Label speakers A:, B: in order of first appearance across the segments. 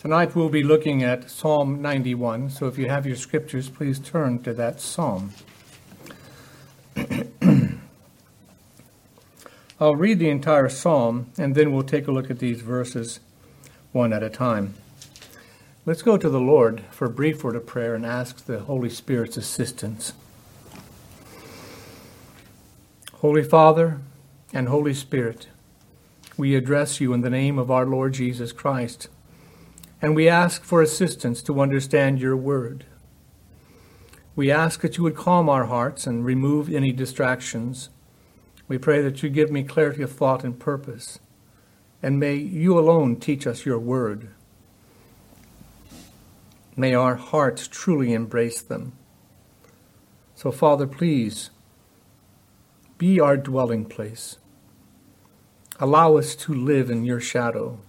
A: Tonight we'll be looking at Psalm 91, so if you have your scriptures, please turn to that psalm. I'll read the entire psalm and then we'll take a look at these verses one at a time. Let's go to the Lord for a brief word of prayer and ask the Holy Spirit's assistance. Holy Father and Holy Spirit, we address you in the name of our Lord Jesus Christ and we ask for assistance to understand your word. We ask that you would calm our hearts and remove any distractions. We pray that you give me clarity of thought and purpose, and may you alone teach us your word. May our hearts truly embrace them. So, Father, please be our dwelling place. Allow us to live in your shadow.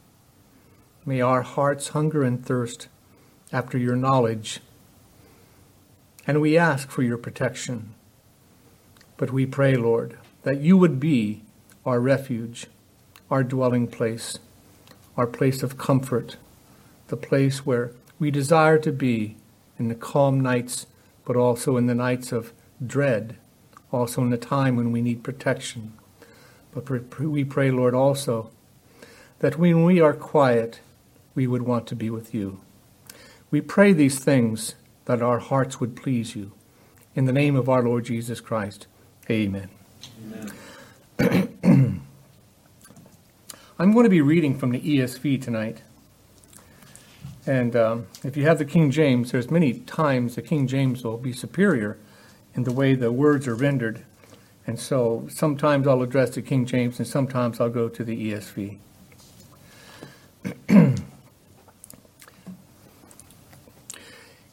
A: May our hearts hunger and thirst after your knowledge. And we ask for your protection. But we pray, Lord, that you would be our refuge, our dwelling place, our place of comfort, the place where we desire to be in the calm nights, but also in the nights of dread, also in the time when we need protection. But we pray, Lord, also that when we are quiet we would want to be with you. We pray these things that our hearts would please you. In the name of our Lord Jesus Christ, amen. amen. I'm going to be reading from the ESV tonight. And um, if you have the King James, there's many times the King James will be superior in the way the words are rendered. And so sometimes I'll address the King James and sometimes I'll go to the ESV.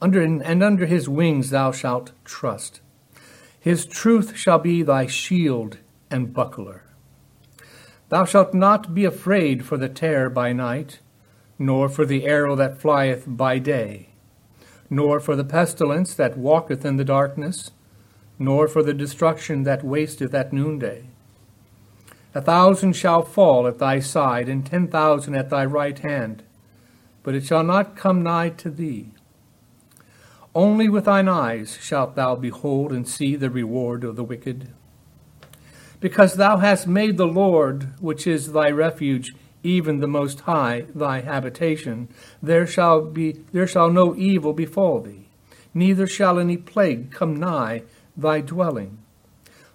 A: under, and under his wings thou shalt trust. His truth shall be thy shield and buckler. Thou shalt not be afraid for the terror by night, nor for the arrow that flieth by day, nor for the pestilence that walketh in the darkness, nor for the destruction that wasteth at noonday. A thousand shall fall at thy side, and ten thousand at thy right hand, but it shall not come nigh to thee. Only with thine eyes shalt thou behold and see the reward of the wicked. Because thou hast made the Lord, which is thy refuge, even the Most High, thy habitation, there shall be there shall no evil befall thee, neither shall any plague come nigh thy dwelling.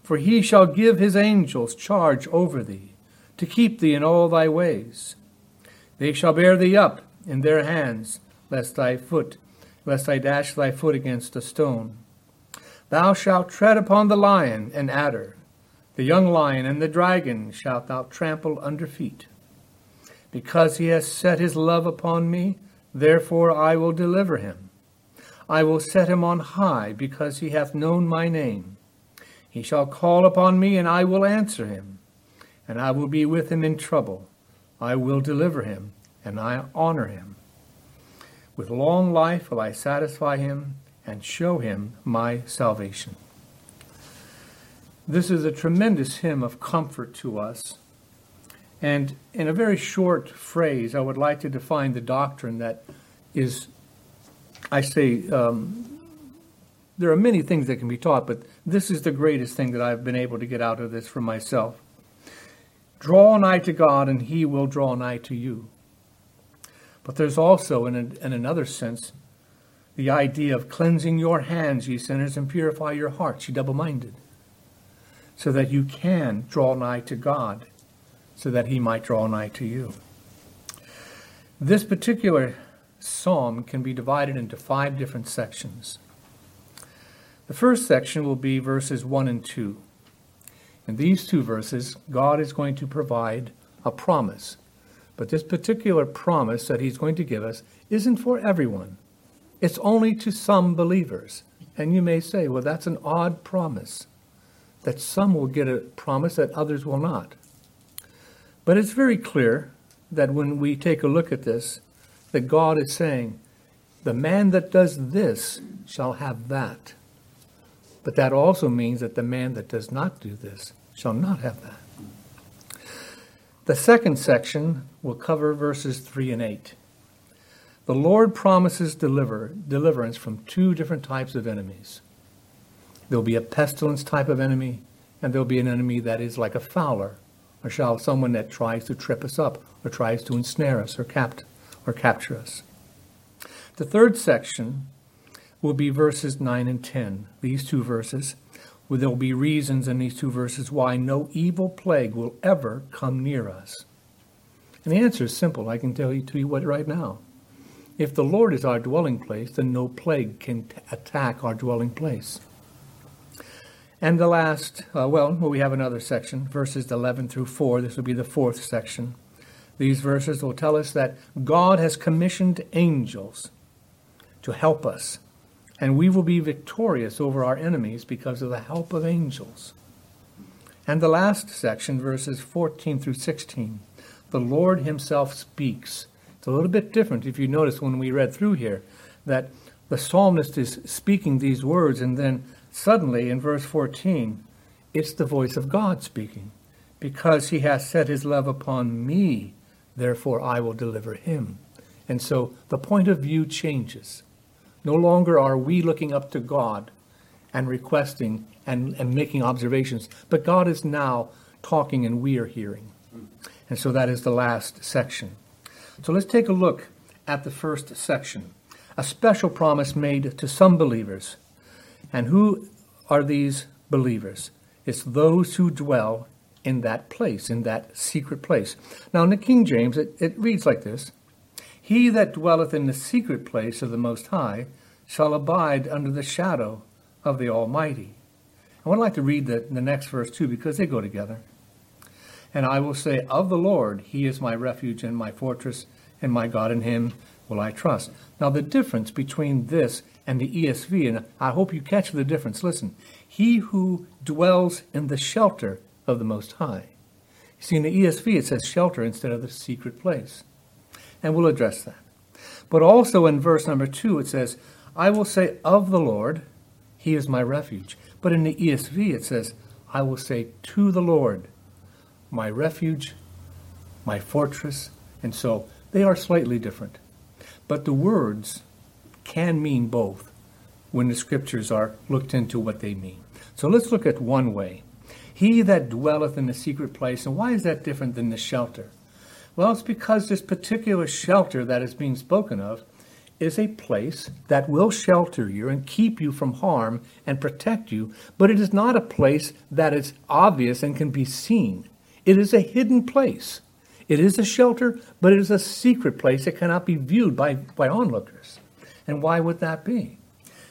A: For he shall give his angels charge over thee, to keep thee in all thy ways. They shall bear thee up in their hands, lest thy foot lest I dash thy foot against a stone. Thou shalt tread upon the lion and adder, the young lion and the dragon shalt thou trample under feet. Because he has set his love upon me, therefore I will deliver him. I will set him on high, because he hath known my name. He shall call upon me, and I will answer him. And I will be with him in trouble. I will deliver him, and I honor him. With long life will I satisfy him and show him my salvation. This is a tremendous hymn of comfort to us. And in a very short phrase, I would like to define the doctrine that is, I say, um, there are many things that can be taught, but this is the greatest thing that I've been able to get out of this for myself. Draw nigh to God, and he will draw nigh to you. But there's also, in, a, in another sense, the idea of cleansing your hands, ye sinners, and purify your hearts, ye double minded, so that you can draw nigh to God, so that he might draw nigh to you. This particular psalm can be divided into five different sections. The first section will be verses 1 and 2. In these two verses, God is going to provide a promise But this particular promise that he's going to give us isn't for everyone. It's only to some believers. And you may say, well, that's an odd promise, that some will get a promise that others will not. But it's very clear that when we take a look at this, that God is saying, the man that does this shall have that. But that also means that the man that does not do this shall not have that. The second section will cover verses 3 and 8. The Lord promises deliver, deliverance from two different types of enemies. There'll be a pestilence type of enemy, and there'll be an enemy that is like a fowler, or shall someone that tries to trip us up, or tries to ensnare us, or, capt- or capture us. The third section will be verses 9 and 10. These two verses, there will be reasons in these two verses why no evil plague will ever come near us. And the answer is simple. I can tell you to you what right now. If the Lord is our dwelling place, then no plague can t- attack our dwelling place. And the last, uh, well, we have another section, verses 11 through 4. This will be the fourth section. These verses will tell us that God has commissioned angels to help us and we will be victorious over our enemies because of the help of angels. And the last section, verses 14 through 16, the Lord Himself speaks. It's a little bit different if you notice when we read through here that the psalmist is speaking these words, and then suddenly in verse 14, it's the voice of God speaking. Because He has set His love upon me, therefore I will deliver Him. And so the point of view changes. No longer are we looking up to God and requesting and, and making observations, but God is now talking and we are hearing. And so that is the last section. So let's take a look at the first section. A special promise made to some believers. And who are these believers? It's those who dwell in that place, in that secret place. Now, in the King James, it, it reads like this he that dwelleth in the secret place of the Most High shall abide under the shadow of the Almighty. I would like to read the, the next verse too, because they go together. And I will say, Of the Lord, He is my refuge and my fortress, and my God in Him will I trust. Now, the difference between this and the ESV, and I hope you catch the difference. Listen, He who dwells in the shelter of the Most High. You see, in the ESV, it says shelter instead of the secret place and we'll address that. But also in verse number two, it says, I will say of the Lord, He is my refuge. But in the ESV, it says, I will say to the Lord, my refuge, my fortress. And so they are slightly different. But the words can mean both when the scriptures are looked into what they mean. So let's look at one way. He that dwelleth in the secret place. And why is that different than the shelter? Well, it's because this particular shelter that is being spoken of is a place that will shelter you and keep you from harm and protect you, but it is not a place that is obvious and can be seen. It is a hidden place. It is a shelter, but it is a secret place that cannot be viewed by, by onlookers. And why would that be?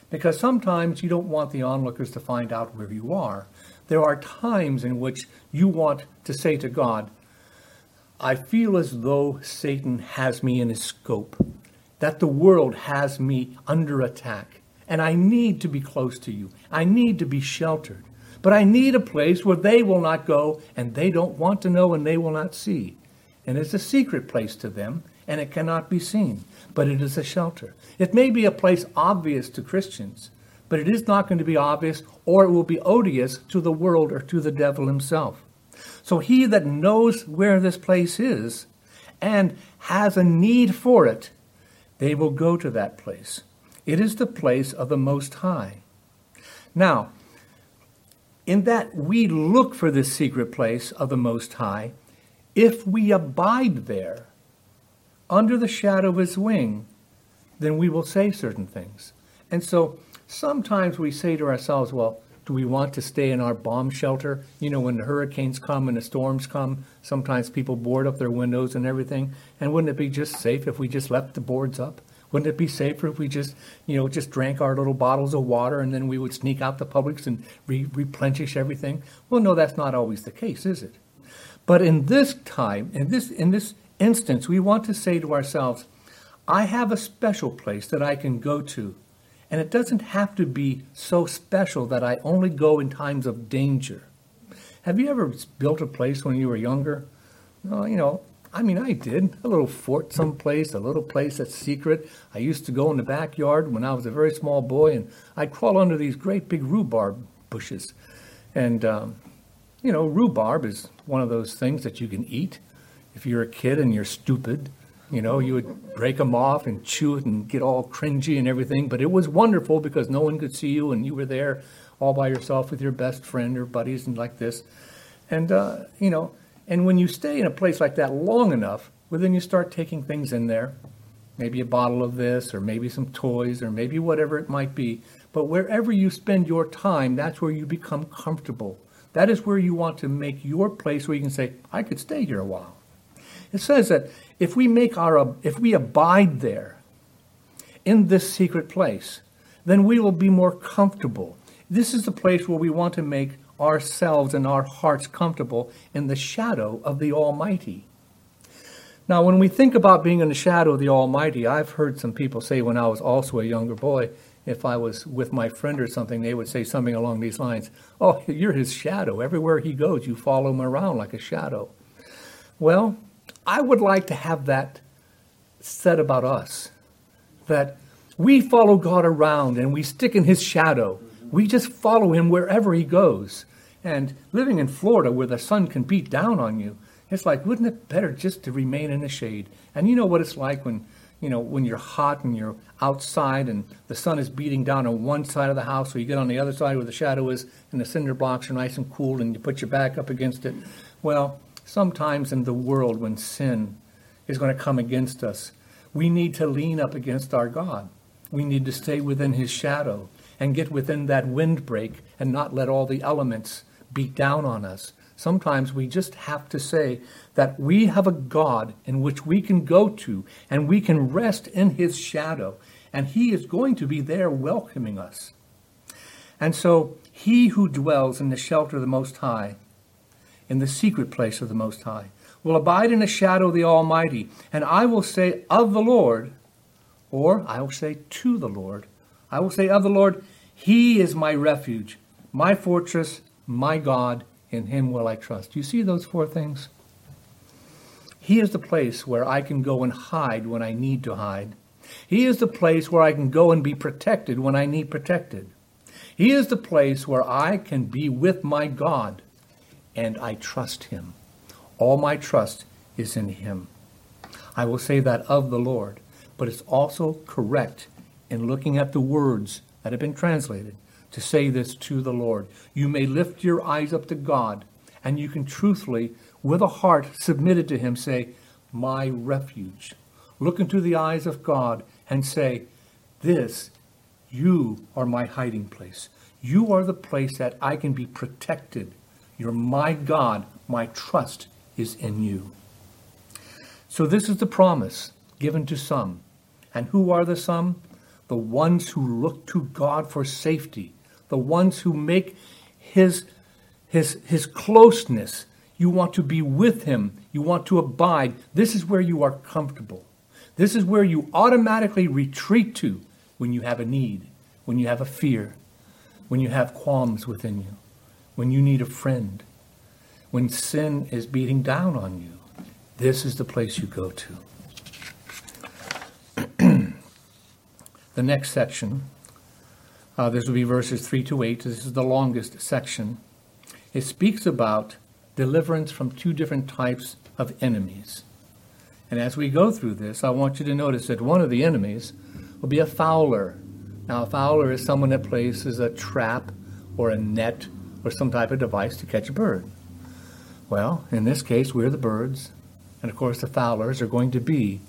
A: Because sometimes you don't want the onlookers to find out where you are. There are times in which you want to say to God, I feel as though Satan has me in his scope, that the world has me under attack, and I need to be close to you. I need to be sheltered. But I need a place where they will not go, and they don't want to know, and they will not see. And it's a secret place to them, and it cannot be seen, but it is a shelter. It may be a place obvious to Christians, but it is not going to be obvious, or it will be odious to the world or to the devil himself. So he that knows where this place is and has a need for it, they will go to that place. It is the place of the Most High. Now, in that we look for this secret place of the Most High, if we abide there under the shadow of his wing, then we will say certain things. And so sometimes we say to ourselves, well, do we want to stay in our bomb shelter? You know, when the hurricanes come and the storms come, sometimes people board up their windows and everything. And wouldn't it be just safe if we just left the boards up? Wouldn't it be safer if we just, you know, just drank our little bottles of water and then we would sneak out the Publix and re- replenish everything? Well, no, that's not always the case, is it? But in this time, in this in this instance, we want to say to ourselves, I have a special place that I can go to. And it doesn't have to be so special that I only go in times of danger. Have you ever built a place when you were younger? Well, you know, I mean, I did. A little fort someplace, a little place that's secret. I used to go in the backyard when I was a very small boy, and I'd crawl under these great big rhubarb bushes. And, um, you know, rhubarb is one of those things that you can eat. If you're a kid and you're stupid, you know, you would break them off and chew it and get all cringy and everything. But it was wonderful because no one could see you and you were there all by yourself with your best friend or buddies and like this. And, uh, you know, and when you stay in a place like that long enough, well, then you start taking things in there. Maybe a bottle of this, or maybe some toys, or maybe whatever it might be. But wherever you spend your time, that's where you become comfortable. That is where you want to make your place where you can say, I could stay here a while. It says that if we make our if we abide there in this secret place, then we will be more comfortable. This is the place where we want to make ourselves and our hearts comfortable in the shadow of the Almighty. Now, when we think about being in the shadow of the Almighty, I've heard some people say when I was also a younger boy, if I was with my friend or something, they would say something along these lines Oh, you're his shadow. Everywhere he goes, you follow him around like a shadow. Well, I would like to have that said about us that we follow God around and we stick in his shadow. We just follow him wherever he goes. And living in Florida where the sun can beat down on you, it's like, wouldn't it better just to remain in the shade? And you know what it's like when, you know, when you're hot and you're outside and the sun is beating down on one side of the house, so you get on the other side where the shadow is and the cinder blocks are nice and cool and you put your back up against it. Well, sometimes in the world when sin is going to come against us, we need to lean up against our God. We need to stay within his shadow and get within that windbreak and not let all the elements beat down on us. Sometimes we just have to say that we have a God in which we can go to and we can rest in his shadow, and he is going to be there welcoming us. And so, he who dwells in the shelter of the Most High in the secret place of the Most High, will abide in the shadow of the Almighty. And I will say of the Lord, or I will say to the Lord, I will say of the Lord, He is my refuge, my fortress, my God, in Him will I trust. You see those four things? He is the place where I can go and hide when I need to hide. He is the place where I can go and be protected when I need protected. He is the place where I can be with my God and I trust him. All my trust is in him. I will say that of the Lord, but it's also correct in looking at the words that have been translated to say this to the Lord. You may lift your eyes up to God, and you can truthfully, with a heart submitted to him, say, My refuge. Look into the eyes of God and say, This, you are my hiding place. You are the place that I can be protected you're my God. My trust is in you. So, this is the promise given to some. And who are the some? The ones who look to God for safety, the ones who make his, his, his closeness. You want to be with him, you want to abide. This is where you are comfortable. This is where you automatically retreat to when you have a need, when you have a fear, when you have qualms within you when you need a friend, when sin is beating down on you, this is the place you go to. the next section, uh, this will be verses 3 to 8. This is the longest section. It speaks about deliverance from two different types of enemies. And as we go through this, I want you to notice that one of the enemies will be a fowler. Now, a fowler is someone that places a trap or a net or some type of device to catch a bird. Well, in this case, we're the birds, and of course, the fowlers are going to be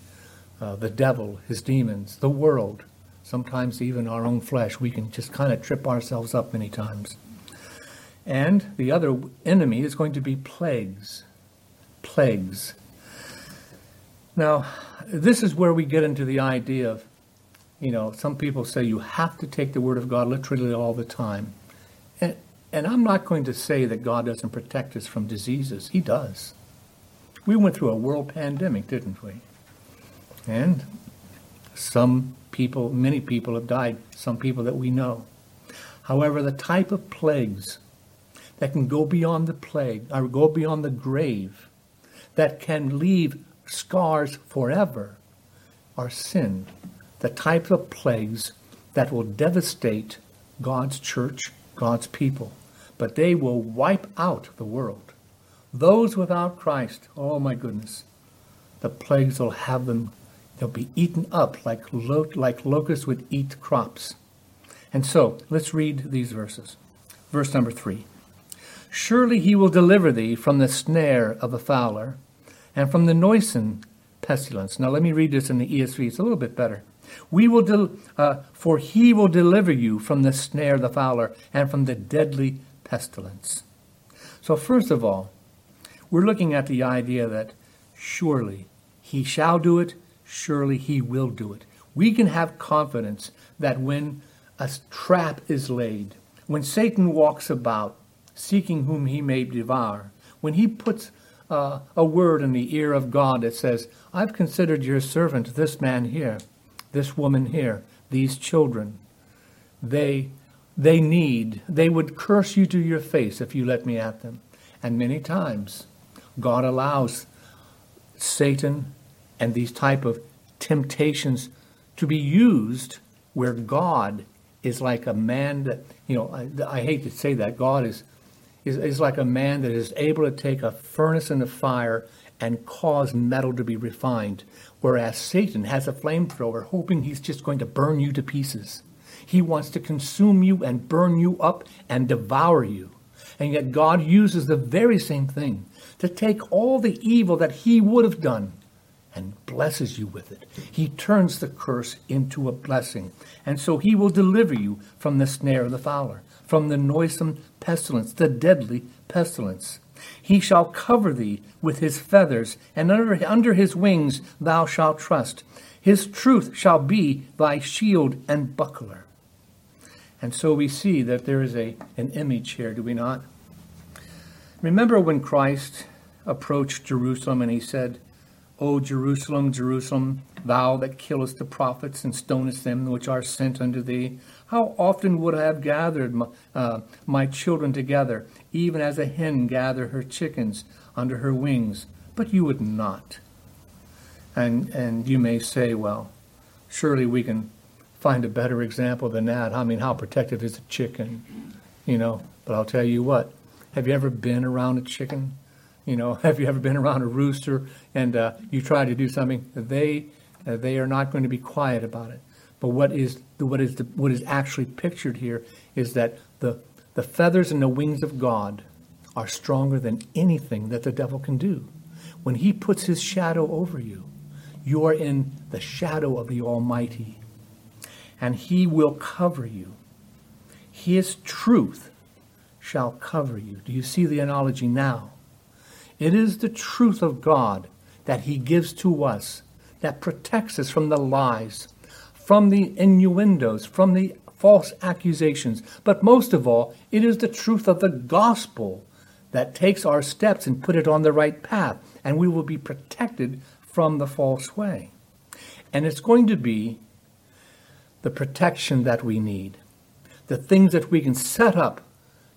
A: uh, the devil, his demons, the world, sometimes even our own flesh. We can just kind of trip ourselves up many times. And the other enemy is going to be plagues. Plagues. Now, this is where we get into the idea of, you know, some people say you have to take the Word of God literally all the time. And, and I'm not going to say that God doesn't protect us from diseases. He does. We went through a world pandemic, didn't we? And some people, many people have died, some people that we know. However, the type of plagues that can go beyond the plague or go beyond the grave, that can leave scars forever, are sin. The type of plagues that will devastate God's church, God's people. But they will wipe out the world. Those without Christ, oh my goodness, the plagues will have them, they'll be eaten up like, lo- like locusts would eat crops. And so, let's read these verses. Verse number three Surely he will deliver thee from the snare of the fowler and from the noisome pestilence. Now, let me read this in the ESV, it's a little bit better. We will, del- uh, for he will deliver you from the snare of the fowler and from the deadly pestilence. So, first of all, we're looking at the idea that surely he shall do it, surely he will do it. We can have confidence that when a trap is laid, when Satan walks about seeking whom he may devour, when he puts uh, a word in the ear of God that says, I've considered your servant, this man here, this woman here, these children. They, they need, they would curse you to your face if you let me at them. And many times, God allows Satan and these type of temptations to be used where God is like a man that, you know, I, I hate to say that. God is, is, is like a man that is able to take a furnace and a fire and cause metal to be refined, whereas Satan has a flamethrower hoping he's just going to burn you to pieces. He wants to consume you and burn you up and devour you. And yet God uses the very same thing to take all the evil that he would have done and blesses you with it. He turns the curse into a blessing. And so he will deliver you from the snare of the fowler, from the noisome pestilence, the deadly pestilence. He shall cover thee with his feathers, and under, under his wings thou shalt trust. His truth shall be thy shield and buckler. And so we see that there is a, an image here, do we not? Remember when Christ approached Jerusalem and he said, O Jerusalem, Jerusalem, thou that killest the prophets and stonest them which are sent unto thee, how often would I have gathered my, uh, my children together, even as a hen gather her chickens under her wings, but you would not. And, and you may say, well, surely we can find a better example than that. I mean, how protective is a chicken? You know, but I'll tell you what, have you ever been around a chicken? You know, have you ever been around a rooster and uh, you try to do something? They uh, they are not going to be quiet about it. But what is the, what is the, what is actually pictured here is that the the feathers and the wings of God are stronger than anything that the devil can do. When he puts his shadow over you, you are in the shadow of the Almighty, and he will cover you. His truth shall cover you. Do you see the analogy now? It is the truth of God that He gives to us that protects us from the lies, from the innuendos, from the false accusations. But most of all, it is the truth of the gospel that takes our steps and put it on the right path, and we will be protected from the false way. And it's going to be the protection that we need, the things that we can set up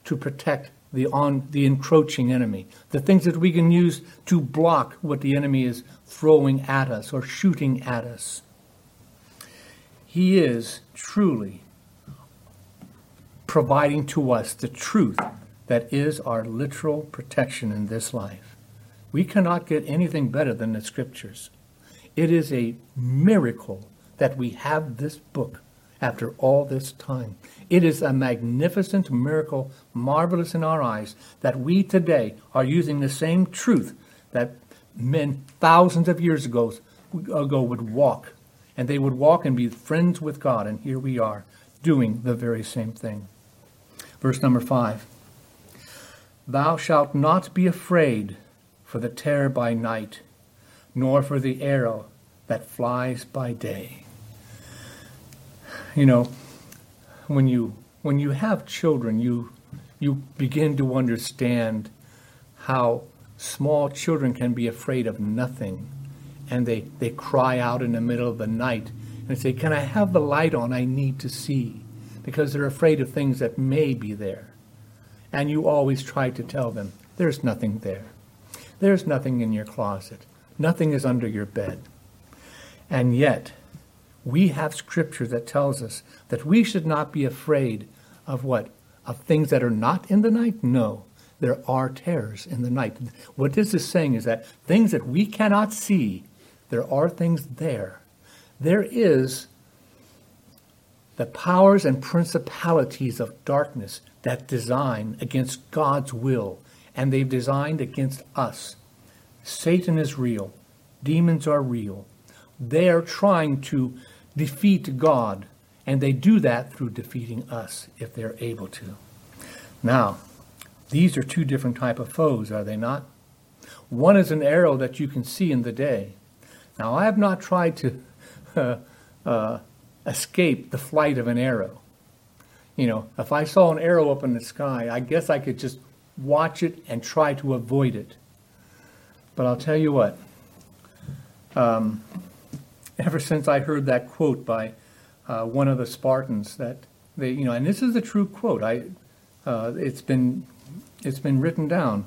A: to protect the on the encroaching enemy, the things that we can use to block what the enemy is throwing at us or shooting at us. He is truly providing to us the truth that is our literal protection in this life. We cannot get anything better than the scriptures. It is a miracle that we have this book after all this time. It is a magnificent miracle, marvelous in our eyes, that we today are using the same truth that men thousands of years ago, ago would walk. And they would walk and be friends with God. And here we are doing the very same thing. Verse number five Thou shalt not be afraid for the terror by night, nor for the arrow that flies by day you know, when you when you have children, you you begin to understand how small children can be afraid of nothing. And they, they cry out in the middle of the night and say, Can I have the light on? I need to see. Because they're afraid of things that may be there. And you always try to tell them, There's nothing there. There's nothing in your closet. Nothing is under your bed. And yet, we have scripture that tells us that we should not be afraid of what? Of things that are not in the night? No. There are terrors in the night. What this is saying is that things that we cannot see, there are things there. There is the powers and principalities of darkness that design against God's will, and they've designed against us. Satan is real. Demons are real. They are trying to defeat God, and they do that through defeating us if they're able to. Now, these are two different type of foes, are they not? One is an arrow that you can see in the day. Now, I have not tried to uh, uh, escape the flight of an arrow. You know, if I saw an arrow up in the sky, I guess I could just watch it and try to avoid it. But I'll tell you what, um, ever since I heard that quote by uh, one of the Spartans, that they, you know, and this is a true quote. I, uh, it's been, it's been written down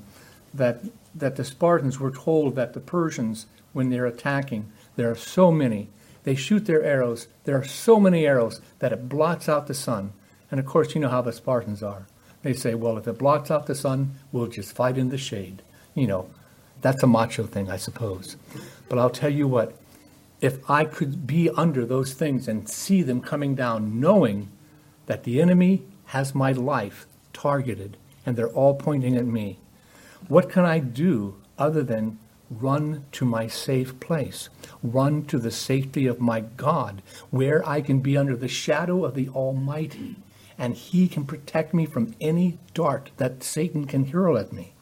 A: that that the Spartans were told that the Persians, when they're attacking, there are so many. They shoot their arrows. There are so many arrows that it blots out the sun. And of course, you know how the Spartans are. They say, well, if it blots out the sun, we'll just fight in the shade. You know, that's a macho thing, I suppose. But I'll tell you what, if I could be under those things and see them coming down, knowing that the enemy has my life targeted and they're all pointing at me, what can I do other than run to my safe place, run to the safety of my God, where I can be under the shadow of the Almighty, and He can protect me from any dart that Satan can hurl at me?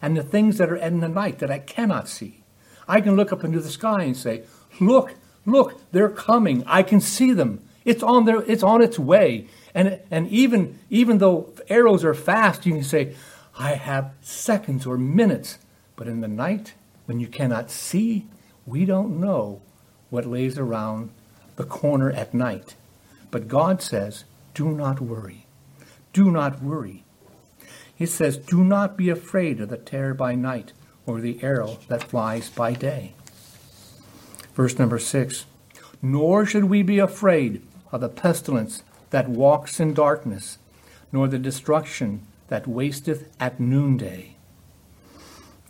A: and the things that are in the night that I cannot see. I can look up into the sky and say, Look, look, they're coming. I can see them. It's on their it's on its way. And and even even though arrows are fast, you can say, I have seconds or minutes. But in the night, when you cannot see, we don't know what lays around the corner at night. But God says, Do not worry. Do not worry. He says, Do not be afraid of the terror by night or the arrow that flies by day. Verse number six Nor should we be afraid of the pestilence that walks in darkness, nor the destruction that wasteth at noonday.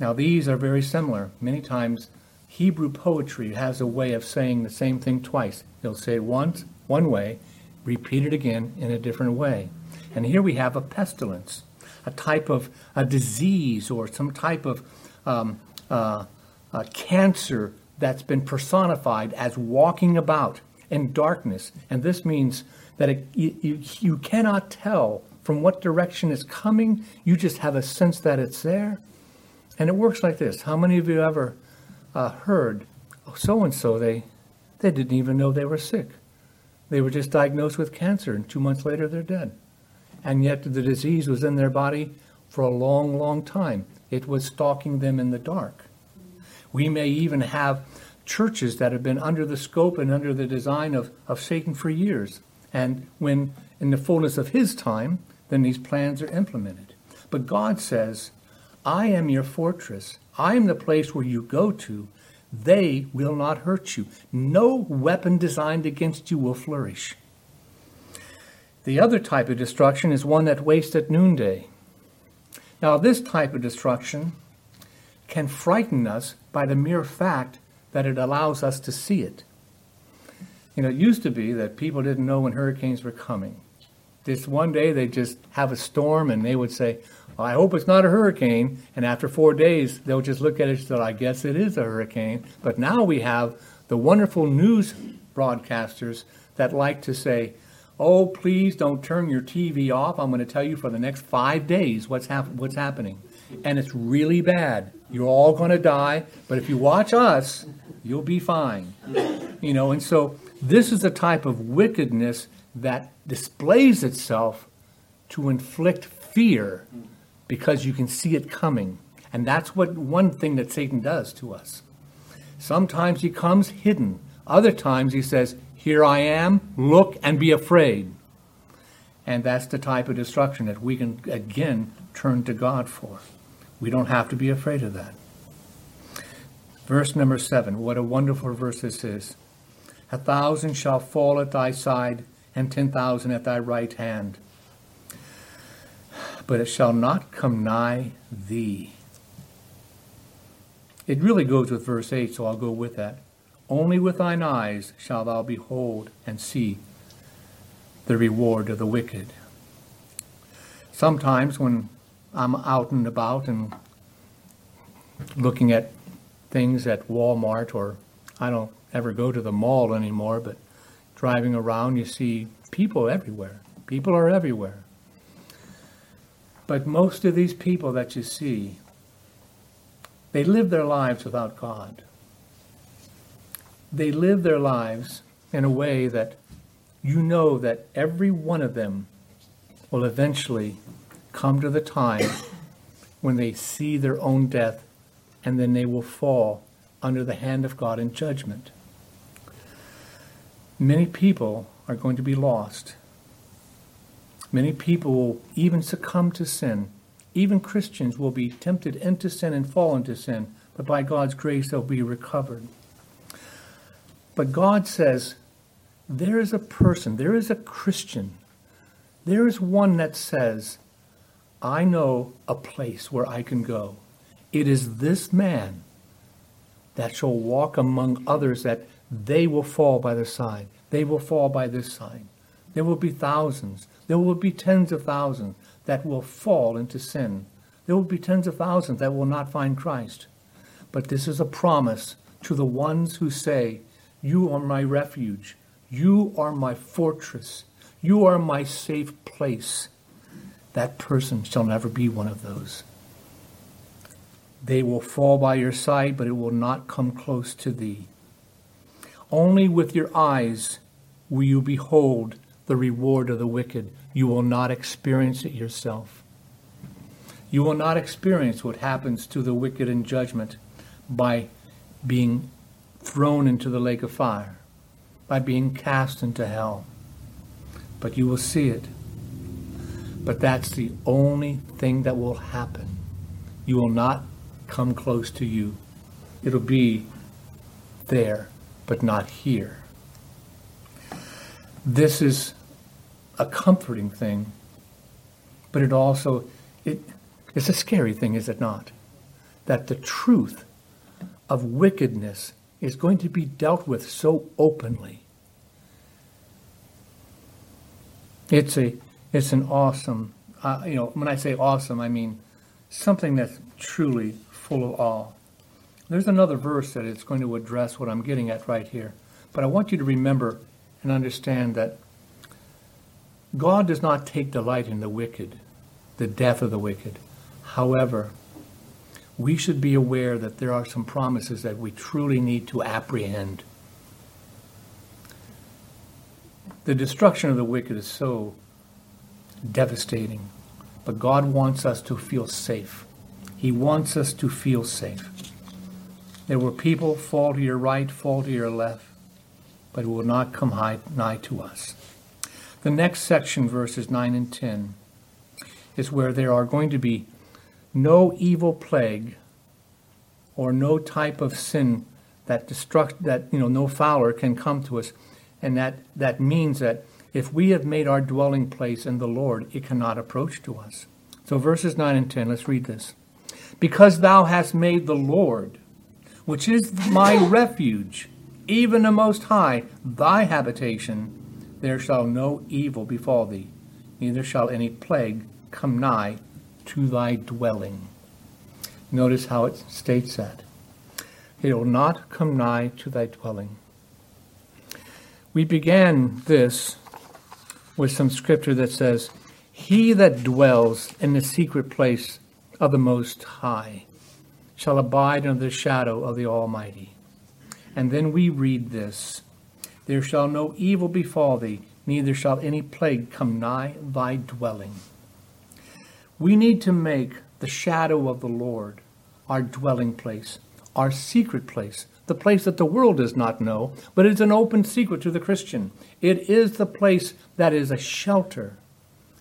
A: Now, these are very similar. Many times, Hebrew poetry has a way of saying the same thing twice. They'll say it once, one way, repeat it again in a different way. And here we have a pestilence a type of a disease or some type of um, uh, cancer that's been personified as walking about in darkness. And this means that it, you, you cannot tell from what direction it's coming. You just have a sense that it's there. And it works like this. How many of you ever uh, heard so and so they they didn't even know they were sick. They were just diagnosed with cancer, and two months later they're dead and yet the disease was in their body for a long, long time. It was stalking them in the dark. We may even have churches that have been under the scope and under the design of, of Satan for years. And when, in the fullness of his time, then these plans are implemented. But God says, I am your fortress. I am the place where you go to. They will not hurt you. No weapon designed against you will flourish. The other type of destruction is one that wastes at noonday. Now, this type of destruction can frighten us by the mere fact that it allows us to see it. You know, it used to be that people didn't know when hurricanes were coming. This one day they just have a storm and they would say, well, I hope it's not a hurricane. And after four days, they'll just look at it and say, I guess it is a hurricane. But now we have the wonderful news broadcasters that like to say, Oh, please don't turn your TV off. I'm going to tell you for the next five days what's, hap- what's happening. And it's really bad. You're all going to die, but if you watch us, you'll be fine. You know, and so this is a type of wickedness that displays itself to inflict fear because you can see it coming. And that's what one thing that Satan does to us. Sometimes he comes hidden. Other times he says, Here I am, look and be afraid. And that's the type of destruction that we can again turn to God for. We don't have to be afraid of that. Verse number seven. What a wonderful verse this is. A thousand shall fall at thy side, and ten thousand at thy right hand. But it shall not come nigh thee. It really goes with verse 8, so I'll go with that. Only with thine eyes shalt thou behold and see the reward of the wicked. Sometimes when I'm out and about and looking at things at Walmart, or I don't ever go to the mall anymore, but driving around, you see people everywhere. People are everywhere. But most of these people that you see, they live their lives without God. They live their lives in a way that you know that every one of them will eventually come to the time when they see their own death and then they will fall under the hand of God in judgment. Many people are going to be lost. Many people will even succumb to sin. Even Christians will be tempted into sin and fall into sin, but by God's grace they'll be recovered. But God says, there is a person, there is a Christian, there is one that says, I know a place where I can go. It is this man that shall walk among others that they will fall by the side. They will fall by this side. There will be thousands. There will be tens of thousands that will fall into sin. There will be tens of thousands that will not find Christ. But this is a promise to the ones who say, You are my refuge. You are my fortress. You are my safe place. That person shall never be one of those. They will fall by your side, but it will not come close to thee. Only with your eyes will you behold the reward of the wicked. You will not experience it yourself. You will not experience what happens to the wicked in judgment by being thrown into the lake of fire, by being cast into hell. But you will see it. But that's the only thing that will happen. You will not come close to you. It'll be there, but not here. This is a comforting thing, but it also it, it's a scary thing, is it not? That the truth of wickedness is going to be dealt with so openly. It's a it's an awesome, uh, you know, when I say awesome, I mean something that's truly full of awe. There's another verse that it's going to address what I'm getting at right here. But I want you to remember and understand that God does not take delight in the wicked, the death of the wicked. However, we should be aware that there are some promises that we truly need to apprehend. The destruction of the wicked is so devastating, but God wants us to feel safe. He wants us to feel safe. There will people fall to your right, fall to your left, but it will not come high, nigh to us. The next section, verses 9 and 10, is where there are going to be no evil plague or no type of sin that destruct that you know no fowler can come to us and that that means that if we have made our dwelling place in the Lord it cannot approach to us so verses 9 and 10 let's read this because thou hast made the Lord, which is my refuge, even the Most High, thy habitation, there shall no evil befall thee, neither shall any plague come nigh to thy dwelling. Notice how it states that. It will not come nigh to thy dwelling. We began this with some scripture that says, He that dwells in the secret place of the Most High shall abide under the shadow of the Almighty. And then we read this There shall no evil befall thee, neither shall any plague come nigh thy dwelling. We need to make the shadow of the Lord our dwelling place, our secret place, the place that the world does not know, but is an open secret to the Christian. It is the place that is a shelter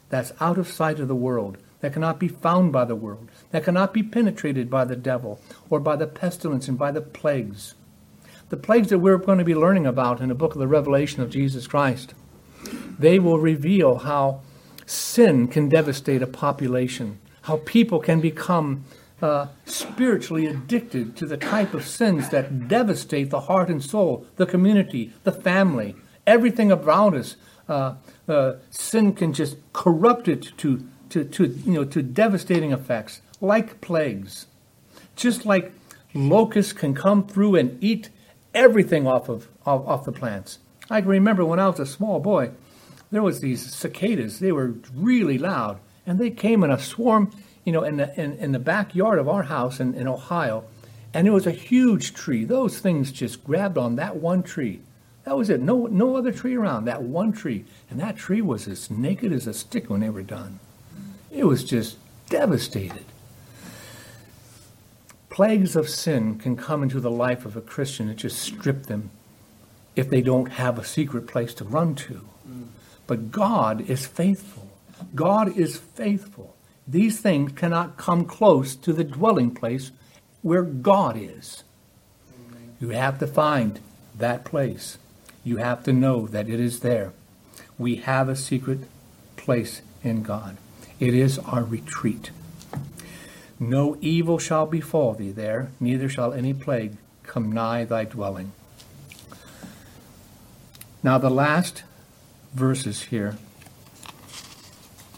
A: that's out of sight of the world, that cannot be found by the world, that cannot be penetrated by the devil or by the pestilence and by the plagues. The plagues that we're going to be learning about in the book of the Revelation of Jesus Christ, they will reveal how sin can devastate a population, how people can become uh, spiritually addicted to the type of sins that devastate the heart and soul, the community, the family, everything around us. Uh, uh, sin can just corrupt it to, to, to, you know, to devastating effects, like plagues. Just like locusts can come through and eat everything off of off, off the plants. I can remember when I was a small boy, there was these cicadas. They were really loud, and they came in a swarm you know, in the, in, in the backyard of our house in, in Ohio, and it was a huge tree. Those things just grabbed on that one tree. That was it. No, no other tree around. That one tree, and that tree was as naked as a stick when they were done. It was just devastated. Plagues of sin can come into the life of a Christian and just strip them if they don't have a secret place to run to. But God is faithful. God is faithful. These things cannot come close to the dwelling place where God is. You have to find that place. You have to know that it is there. We have a secret place in God. It is our retreat. No evil shall befall thee there, neither shall any plague come nigh thy dwelling. Now, the last verses here,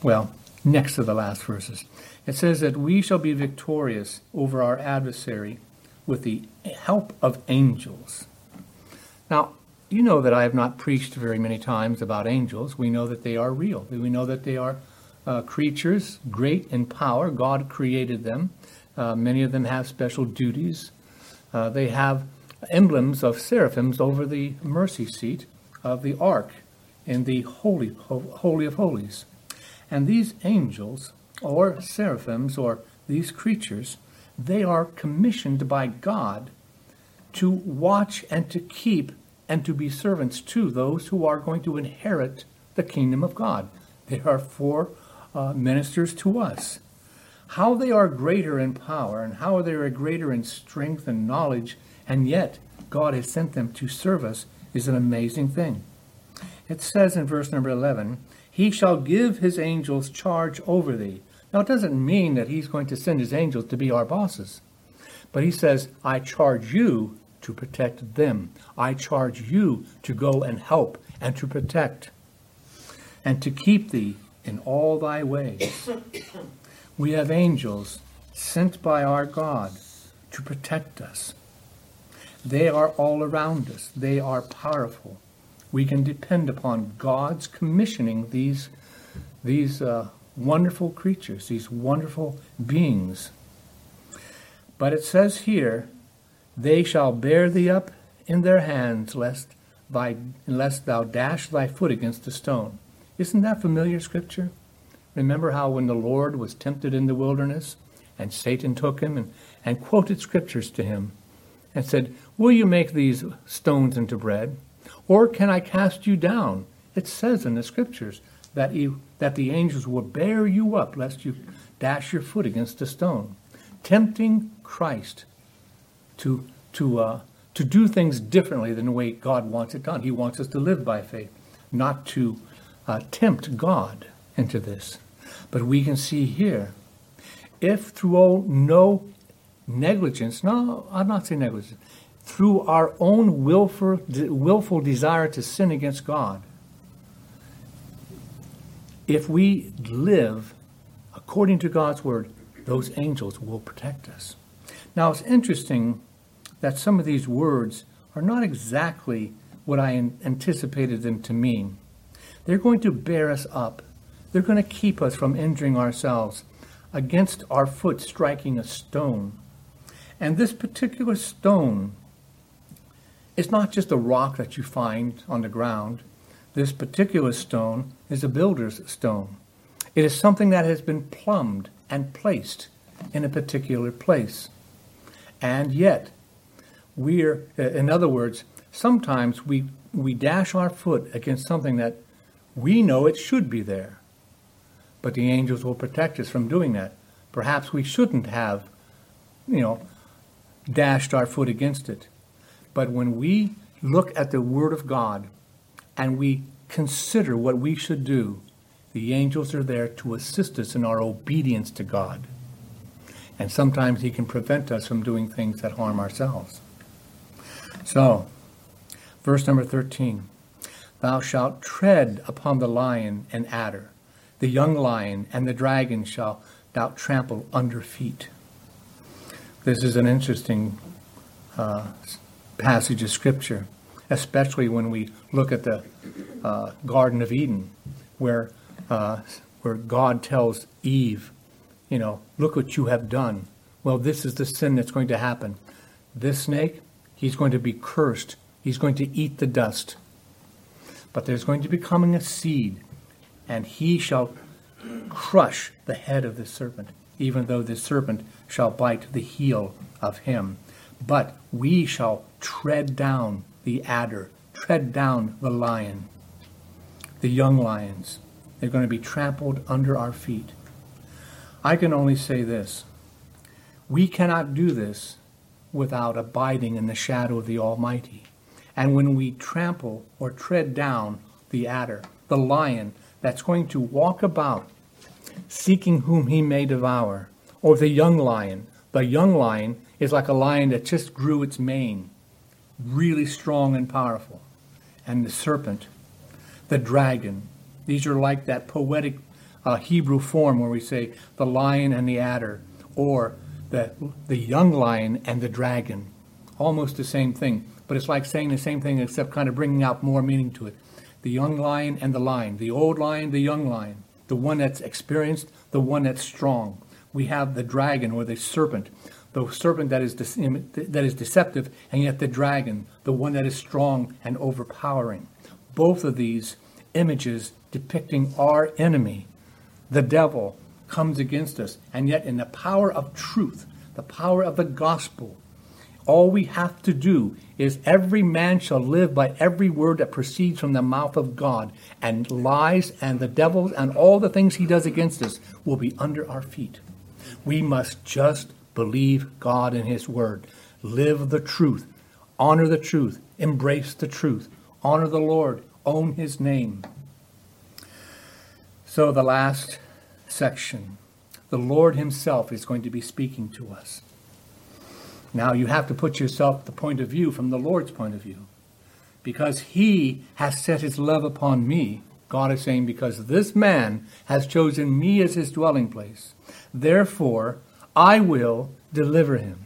A: well, next to the last verses. It says that we shall be victorious over our adversary with the help of angels. Now, you know that I have not preached very many times about angels. We know that they are real. We know that they are uh, creatures great in power. God created them. Uh, many of them have special duties. Uh, they have emblems of seraphims over the mercy seat of the ark in the holy, holy of holies. And these angels, or seraphims, or these creatures, they are commissioned by God to watch and to keep and to be servants to those who are going to inherit the kingdom of God. They are for uh, ministers to us. How they are greater in power and how they are greater in strength and knowledge, and yet God has sent them to serve us is an amazing thing. It says in verse number 11, he shall give his angels charge over thee. Now, it doesn't mean that he's going to send his angels to be our bosses. But he says, I charge you to protect them. I charge you to go and help and to protect and to keep thee in all thy ways. We have angels sent by our God to protect us. They are all around us. They are powerful we can depend upon God's commissioning these, these uh, wonderful creatures, these wonderful beings. But it says here, they shall bear thee up in their hands, lest, thy, lest thou dash thy foot against a stone. Isn't that familiar scripture? Remember how when the Lord was tempted in the wilderness, and Satan took him and, and quoted scriptures to him, and said, Will you make these stones into bread? Or can I cast you down? It says in the scriptures that, you, that the angels will bear you up lest you dash your foot against a stone. Tempting Christ to, to, uh, to do things differently than the way God wants it done. He wants us to live by faith, not to uh, tempt God into this. But we can see here, if through no negligence, no, I'm not saying negligence, through our own willful, willful desire to sin against God, if we live according to God's word, those angels will protect us. Now, it's interesting that some of these words are not exactly what I anticipated them to mean. They're going to bear us up, they're going to keep us from injuring ourselves against our foot striking a stone. And this particular stone it's not just a rock that you find on the ground. This particular stone is a builder's stone. It is something that has been plumbed and placed in a particular place. And yet, we're, in other words, sometimes we, we dash our foot against something that we know it should be there. But the angels will protect us from doing that. Perhaps we shouldn't have, you know, dashed our foot against it. But when we look at the Word of God and we consider what we should do, the angels are there to assist us in our obedience to God. And sometimes He can prevent us from doing things that harm ourselves. So, verse number 13 Thou shalt tread upon the lion and adder, the young lion and the dragon shall thou trample under feet. This is an interesting uh, passage of Scripture, especially when we look at the uh, Garden of Eden, where uh, where God tells Eve, you know, look what you have done. Well, this is the sin that's going to happen. This snake, he's going to be cursed. He's going to eat the dust. But there's going to be coming a seed, and he shall crush the head of the serpent, even though the serpent shall bite the heel of him. But we shall tread down the adder, tread down the lion, the young lions. They're going to be trampled under our feet. I can only say this we cannot do this without abiding in the shadow of the Almighty. And when we trample or tread down the adder, the lion that's going to walk about seeking whom he may devour, or the young lion, the young lion is like a lion that just grew its mane, really strong and powerful. And the serpent, the dragon, these are like that poetic uh, Hebrew form where we say the lion and the adder, or the, the young lion and the dragon. Almost the same thing, but it's like saying the same thing except kind of bringing out more meaning to it. The young lion and the lion, the old lion, the young lion, the one that's experienced, the one that's strong. We have the dragon or the serpent, the serpent that is, de- that is deceptive, and yet the dragon, the one that is strong and overpowering. Both of these images depicting our enemy, the devil, comes against us. And yet, in the power of truth, the power of the gospel, all we have to do is every man shall live by every word that proceeds from the mouth of God, and lies and the devil and all the things he does against us will be under our feet. We must just believe God and his word, live the truth, honor the truth, embrace the truth, honor the Lord, own his name. So, the last section the Lord himself is going to be speaking to us. Now, you have to put yourself the point of view from the Lord's point of view. Because he has set his love upon me, God is saying, because this man has chosen me as his dwelling place, therefore I will deliver him.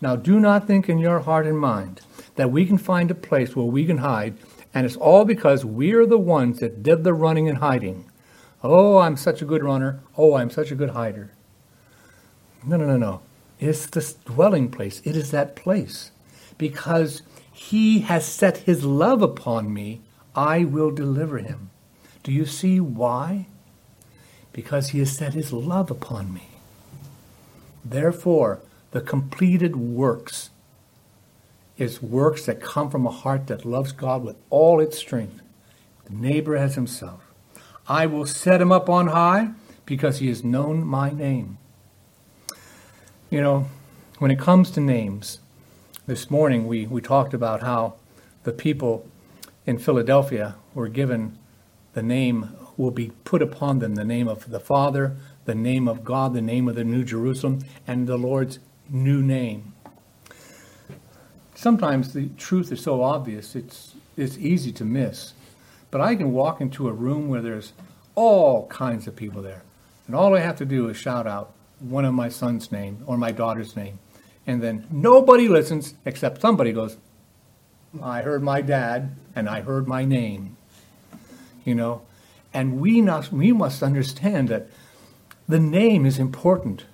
A: Now, do not think in your heart and mind that we can find a place where we can hide, and it's all because we're the ones that did the running and hiding. Oh, I'm such a good runner. Oh, I'm such a good hider. No, no, no, no. It's the dwelling place. It is that place. Because he has set his love upon me, I will deliver him. Do you see why? Because he has set his love upon me. Therefore, the completed works is works that come from a heart that loves God with all its strength, the neighbor as himself. I will set him up on high because he has known my name. You know, when it comes to names, this morning we, we talked about how the people in Philadelphia were given the name, will be put upon them the name of the Father, the name of God, the name of the New Jerusalem, and the Lord's new name. Sometimes the truth is so obvious, it's, it's easy to miss. But I can walk into a room where there's all kinds of people there. And all I have to do is shout out one of my son's name or my daughter's name. And then nobody listens except somebody goes, I heard my dad and I heard my name. You know? And we must, we must understand that the name is important.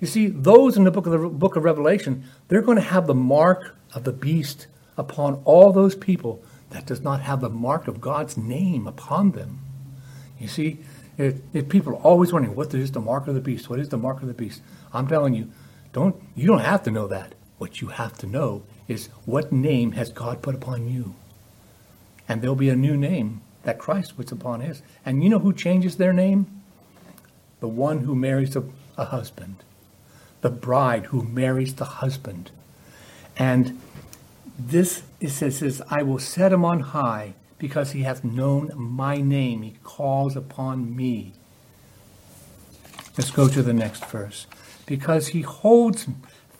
A: You see, those in the book of the book of Revelation, they're going to have the mark of the beast upon all those people that does not have the mark of God's name upon them. You see, if, if people are always wondering what is the mark of the beast, what is the mark of the beast, I'm telling you, don't you don't have to know that. What you have to know is what name has God put upon you. And there'll be a new name that Christ puts upon his. And you know who changes their name? The one who marries a, a husband. The bride who marries the husband. And this it says, says, I will set him on high because he hath known my name. He calls upon me. Let's go to the next verse. Because he holds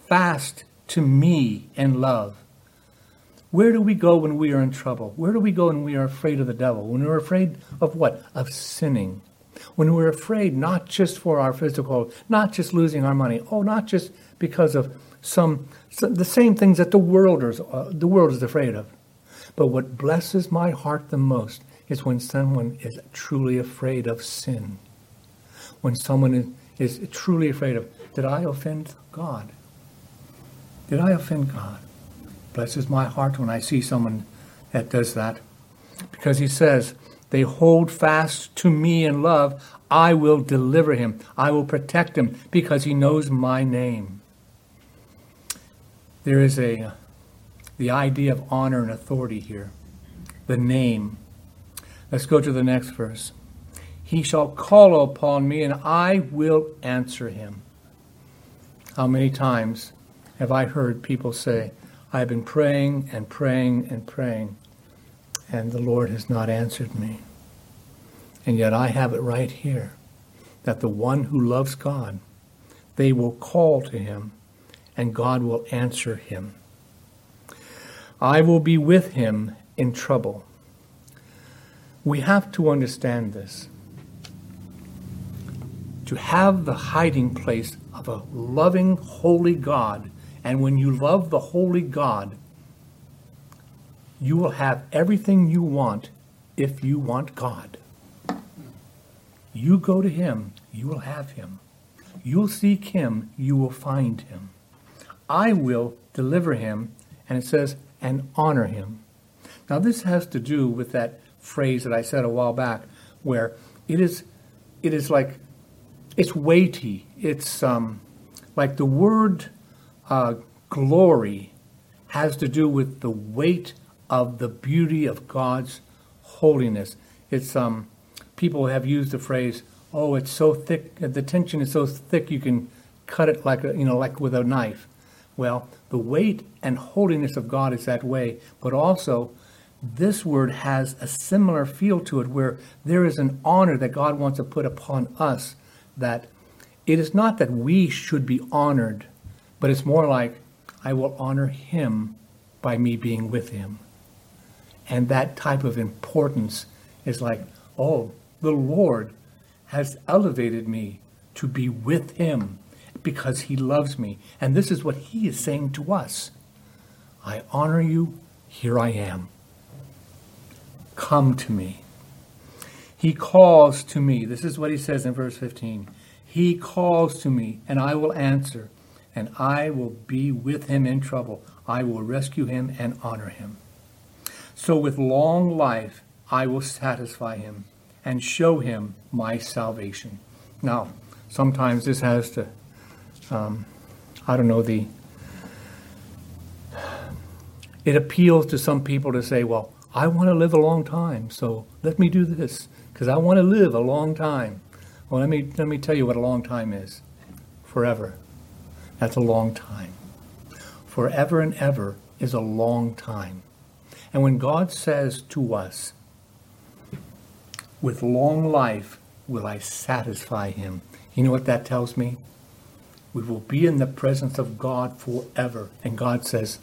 A: fast to me in love. Where do we go when we are in trouble? Where do we go when we are afraid of the devil? When we're afraid of what? Of sinning. When we're afraid not just for our physical, not just losing our money, oh, not just because of some, some the same things that the world is uh, the world is afraid of. But what blesses my heart the most is when someone is truly afraid of sin. When someone is, is truly afraid of, did I offend God? Did I offend God? Blesses my heart when I see someone that does that. Because he says, they hold fast to me in love. I will deliver him. I will protect him because he knows my name. There is a uh, the idea of honor and authority here. The name. Let's go to the next verse. He shall call upon me and I will answer him. How many times have I heard people say, I've been praying and praying and praying, and the Lord has not answered me. And yet I have it right here that the one who loves God, they will call to him, and God will answer him. I will be with him in trouble. We have to understand this. To have the hiding place of a loving, holy God and when you love the holy God, you will have everything you want if you want God. You go to Him, you will have Him. You'll seek Him, you will find Him. I will deliver Him, and it says, and honor Him. Now, this has to do with that phrase that I said a while back, where it is, it is like, it's weighty. It's um, like the word uh, glory has to do with the weight of the beauty of God's holiness. It's um, people have used the phrase, "Oh, it's so thick. The tension is so thick you can cut it like a, you know, like with a knife." Well, the weight and holiness of God is that way, but also this word has a similar feel to it, where there is an honor that God wants to put upon us. That it is not that we should be honored but it's more like, I will honor him by me being with him. And that type of importance is like, oh, the Lord has elevated me to be with him because he loves me. And this is what he is saying to us I honor you, here I am. Come to me. He calls to me. This is what he says in verse 15. He calls to me, and I will answer and I will be with him in trouble. I will rescue him and honor him. So with long life I will satisfy him and show him my salvation. Now, sometimes this has to, um, I don't know, the, it appeals to some people to say, well, I want to live a long time, so let me do this because I want to live a long time. Well, let me, let me tell you what a long time is forever. That's a long time. Forever and ever is a long time. And when God says to us, with long life will I satisfy him, you know what that tells me? We will be in the presence of God forever. And God says,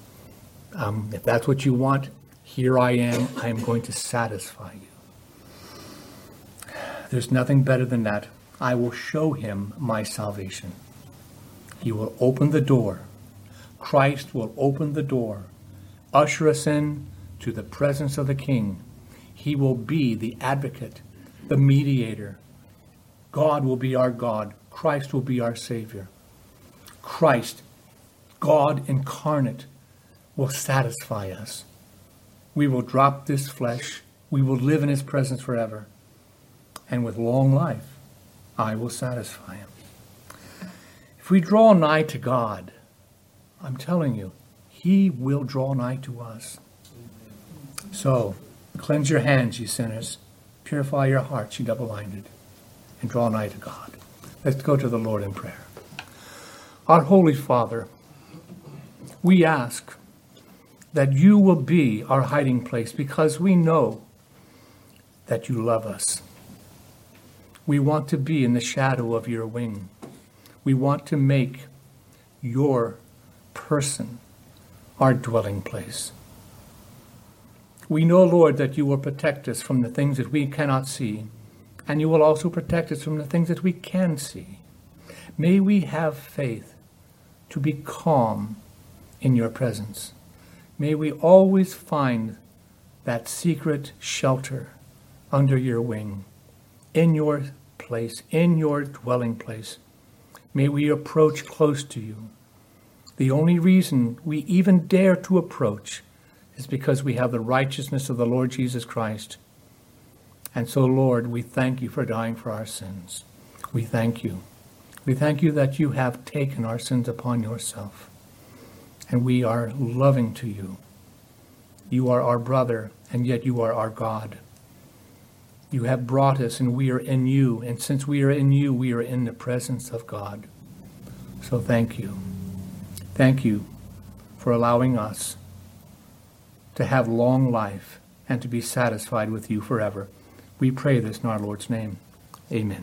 A: um, if that's what you want, here I am. I am going to satisfy you. There's nothing better than that. I will show him my salvation. He will open the door. Christ will open the door, usher us in to the presence of the King. He will be the advocate, the mediator. God will be our God. Christ will be our Savior. Christ, God incarnate, will satisfy us. We will drop this flesh. We will live in His presence forever. And with long life, I will satisfy Him. If we draw nigh to God, I'm telling you, He will draw nigh to us. So, cleanse your hands, ye sinners. Purify your hearts, ye double minded, and draw nigh to God. Let's go to the Lord in prayer. Our Holy Father, we ask that you will be our hiding place because we know that you love us. We want to be in the shadow of your wing. We want to make your person our dwelling place. We know, Lord, that you will protect us from the things that we cannot see, and you will also protect us from the things that we can see. May we have faith to be calm in your presence. May we always find that secret shelter under your wing, in your place, in your dwelling place. May we approach close to you. The only reason we even dare to approach is because we have the righteousness of the Lord Jesus Christ. And so, Lord, we thank you for dying for our sins. We thank you. We thank you that you have taken our sins upon yourself. And we are loving to you. You are our brother, and yet you are our God. You have brought us, and we are in you. And since we are in you, we are in the presence of God. So thank you. Thank you for allowing us to have long life and to be satisfied with you forever. We pray this in our Lord's name. Amen.